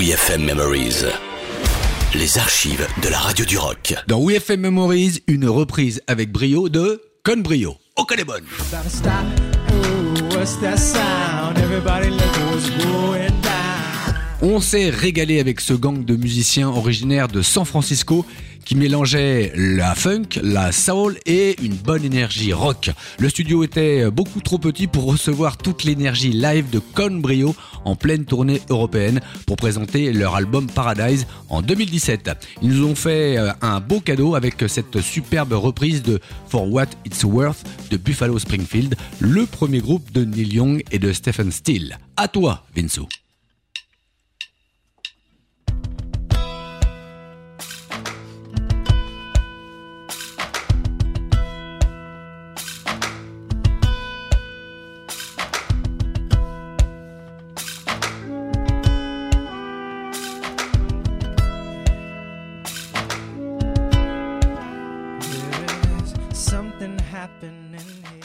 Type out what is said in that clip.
WeFM Memories. Les archives de la radio du rock. Dans WeFM Memories, une reprise avec brio de Con Brio. Oh, qu'elle est bonne On s'est régalé avec ce gang de musiciens originaires de San Francisco qui mélangeait la funk, la soul et une bonne énergie rock. Le studio était beaucoup trop petit pour recevoir toute l'énergie live de Con Brio en pleine tournée européenne pour présenter leur album Paradise en 2017. Ils nous ont fait euh, un beau cadeau avec cette superbe reprise de For What It's Worth de Buffalo Springfield, le premier groupe de Neil Young et de Stephen Steele. À toi, Vinsou. Something happening here.